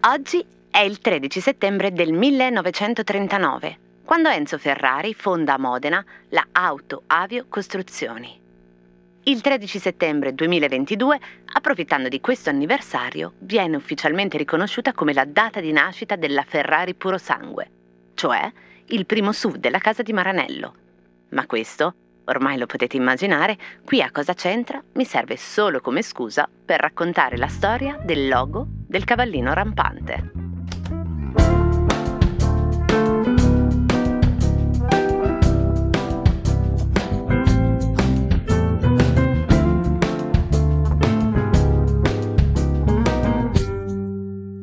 Oggi è il 13 settembre del 1939, quando Enzo Ferrari fonda a Modena la Auto Avio Costruzioni. Il 13 settembre 2022, approfittando di questo anniversario, viene ufficialmente riconosciuta come la data di nascita della Ferrari Puro Sangue, cioè il primo SUV della casa di Maranello. Ma questo, ormai lo potete immaginare, qui a cosa c'entra mi serve solo come scusa per raccontare la storia del logo del cavallino rampante.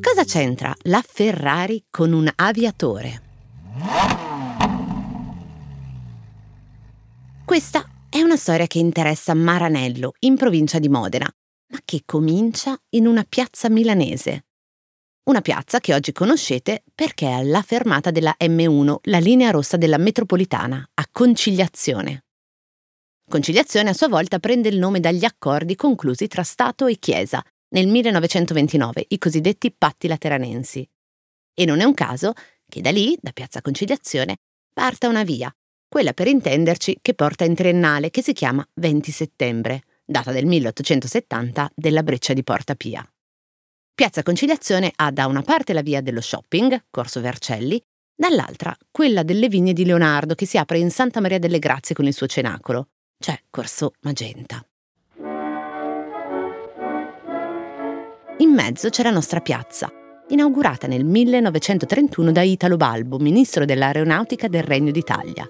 Cosa c'entra la Ferrari con un aviatore? Questa è una storia che interessa Maranello, in provincia di Modena, ma che comincia in una piazza milanese. Una piazza che oggi conoscete perché è alla fermata della M1, la linea rossa della metropolitana, a Conciliazione. Conciliazione a sua volta prende il nome dagli accordi conclusi tra Stato e Chiesa nel 1929, i cosiddetti patti lateranensi. E non è un caso che da lì, da Piazza Conciliazione, parta una via, quella per intenderci che porta in triennale che si chiama 20 settembre, data del 1870 della breccia di Porta Pia. Piazza Conciliazione ha da una parte la via dello shopping, Corso Vercelli, dall'altra quella delle vigne di Leonardo che si apre in Santa Maria delle Grazie con il suo cenacolo, cioè Corso Magenta. In mezzo c'è la nostra piazza, inaugurata nel 1931 da Italo Balbo, ministro dell'aeronautica del Regno d'Italia,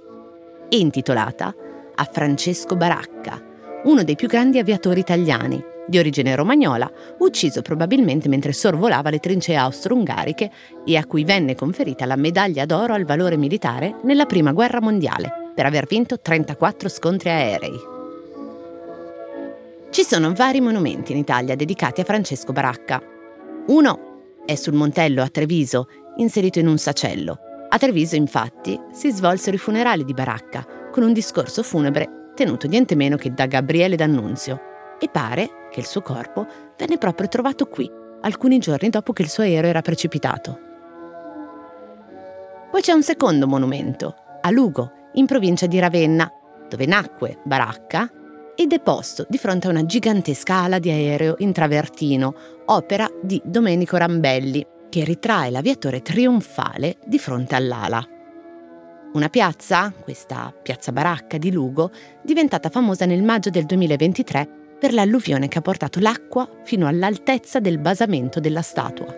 e intitolata a Francesco Baracca, uno dei più grandi aviatori italiani, di origine romagnola, ucciso probabilmente mentre sorvolava le trincee austro-ungariche e a cui venne conferita la medaglia d'oro al valore militare nella Prima Guerra Mondiale per aver vinto 34 scontri aerei. Ci sono vari monumenti in Italia dedicati a Francesco Baracca. Uno è sul Montello a Treviso, inserito in un sacello. A Treviso, infatti, si svolsero i funerali di Baracca, con un discorso funebre tenuto niente meno che da Gabriele D'Annunzio. E pare che il suo corpo venne proprio trovato qui, alcuni giorni dopo che il suo aereo era precipitato. Poi c'è un secondo monumento, a Lugo, in provincia di Ravenna, dove nacque Baracca ed è posto di fronte a una gigantesca ala di aereo in travertino, opera di Domenico Rambelli, che ritrae l'aviatore trionfale di fronte all'ala. Una piazza, questa piazza Baracca di Lugo, diventata famosa nel maggio del 2023 per l'alluvione che ha portato l'acqua fino all'altezza del basamento della statua.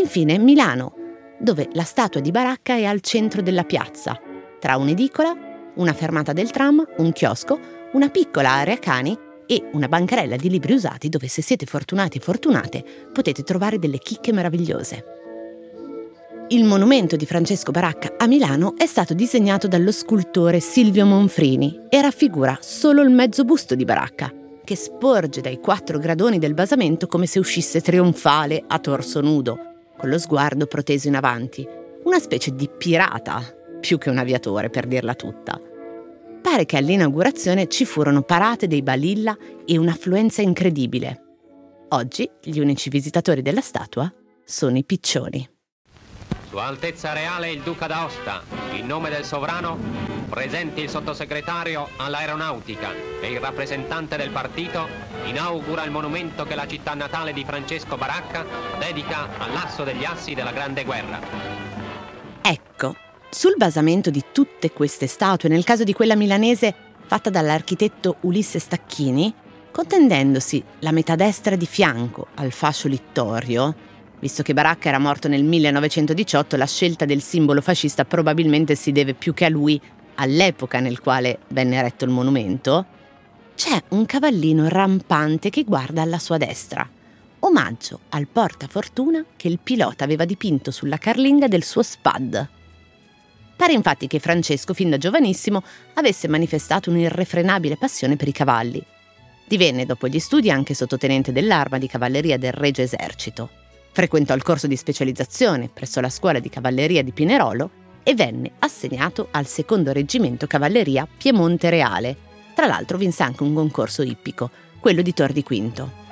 Infine Milano, dove la statua di Baracca è al centro della piazza, tra un'edicola, una fermata del tram, un chiosco una piccola area cani e una bancarella di libri usati dove se siete fortunati e fortunate potete trovare delle chicche meravigliose. Il monumento di Francesco Baracca a Milano è stato disegnato dallo scultore Silvio Monfrini e raffigura solo il mezzo busto di Baracca, che sporge dai quattro gradoni del basamento come se uscisse trionfale a torso nudo, con lo sguardo proteso in avanti, una specie di pirata, più che un aviatore per dirla tutta pare che all'inaugurazione ci furono parate dei balilla e un'affluenza incredibile. Oggi gli unici visitatori della statua sono i piccioni. Sua Altezza Reale il Duca d'Aosta, in nome del sovrano, presenti il sottosegretario all'aeronautica e il rappresentante del partito, inaugura il monumento che la città natale di Francesco Baracca dedica all'asso degli assi della Grande Guerra. Ecco, sul basamento di tutte queste statue, nel caso di quella milanese fatta dall'architetto Ulisse Stacchini, contendendosi la metà destra di fianco al fascio littorio, visto che Baracca era morto nel 1918, la scelta del simbolo fascista probabilmente si deve più che a lui, all'epoca nel quale venne eretto il monumento, c'è un cavallino rampante che guarda alla sua destra, omaggio al portafortuna che il pilota aveva dipinto sulla carlinga del suo SPAD. Pare infatti che Francesco, fin da giovanissimo, avesse manifestato un'irrefrenabile passione per i cavalli. Divenne dopo gli studi anche sottotenente dell'arma di cavalleria del Regio Esercito. Frequentò il corso di specializzazione presso la scuola di cavalleria di Pinerolo e venne assegnato al secondo reggimento cavalleria Piemonte Reale. Tra l'altro vinse anche un concorso ippico, quello di Tor di Quinto.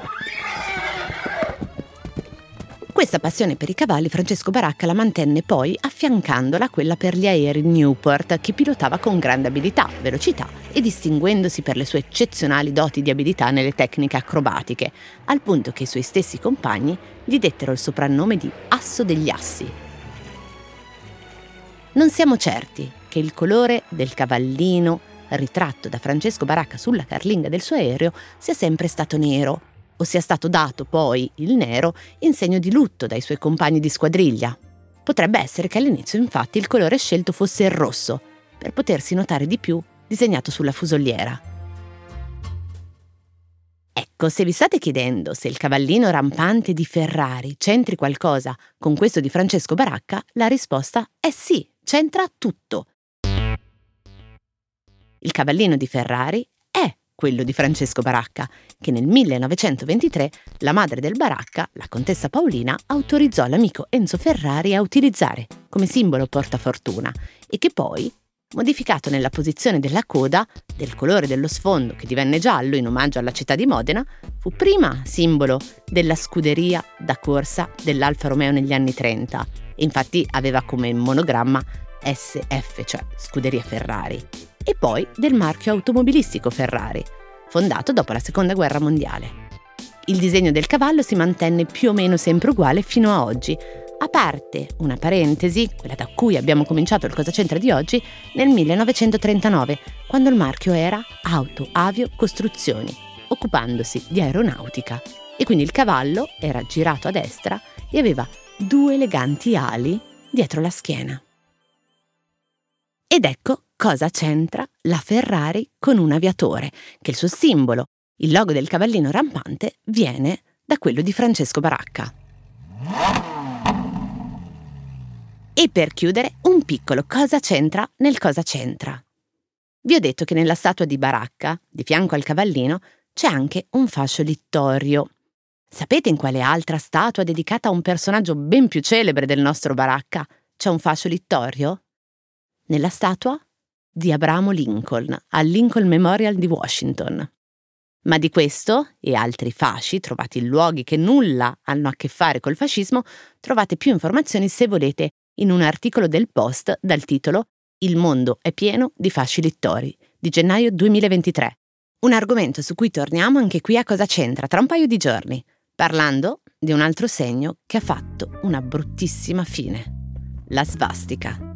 Questa passione per i cavalli Francesco Baracca la mantenne poi affiancandola a quella per gli aerei Newport che pilotava con grande abilità, velocità e distinguendosi per le sue eccezionali doti di abilità nelle tecniche acrobatiche, al punto che i suoi stessi compagni gli dettero il soprannome di Asso degli Assi. Non siamo certi che il colore del cavallino ritratto da Francesco Baracca sulla carlinga del suo aereo sia sempre stato nero, o sia stato dato poi il nero in segno di lutto dai suoi compagni di squadriglia. Potrebbe essere che all'inizio infatti il colore scelto fosse il rosso, per potersi notare di più disegnato sulla fusoliera. Ecco, se vi state chiedendo se il cavallino rampante di Ferrari c'entri qualcosa con questo di Francesco Baracca, la risposta è sì, c'entra tutto. Il cavallino di Ferrari quello di Francesco Baracca, che nel 1923 la madre del Baracca, la contessa Paolina, autorizzò l'amico Enzo Ferrari a utilizzare come simbolo portafortuna e che poi, modificato nella posizione della coda, del colore dello sfondo che divenne giallo in omaggio alla città di Modena, fu prima simbolo della scuderia da corsa dell'Alfa Romeo negli anni 30 e infatti aveva come monogramma SF, cioè Scuderia Ferrari e poi del marchio automobilistico Ferrari, fondato dopo la Seconda Guerra Mondiale. Il disegno del cavallo si mantenne più o meno sempre uguale fino a oggi, a parte una parentesi, quella da cui abbiamo cominciato il Cosa c'entra di oggi, nel 1939, quando il marchio era Auto Avio Costruzioni, occupandosi di aeronautica. E quindi il cavallo era girato a destra e aveva due eleganti ali dietro la schiena. Ed ecco cosa c'entra la Ferrari con un aviatore, che il suo simbolo, il logo del cavallino rampante, viene da quello di Francesco Baracca. E per chiudere, un piccolo cosa c'entra nel cosa c'entra. Vi ho detto che nella statua di Baracca, di fianco al cavallino, c'è anche un fascio littorio. Sapete in quale altra statua dedicata a un personaggio ben più celebre del nostro Baracca c'è un fascio littorio? Nella statua di Abramo Lincoln al Lincoln Memorial di Washington. Ma di questo e altri fasci trovati in luoghi che nulla hanno a che fare col fascismo, trovate più informazioni se volete in un articolo del Post dal titolo Il mondo è pieno di fasci littori di gennaio 2023. Un argomento su cui torniamo anche qui a cosa c'entra tra un paio di giorni, parlando di un altro segno che ha fatto una bruttissima fine, la svastica.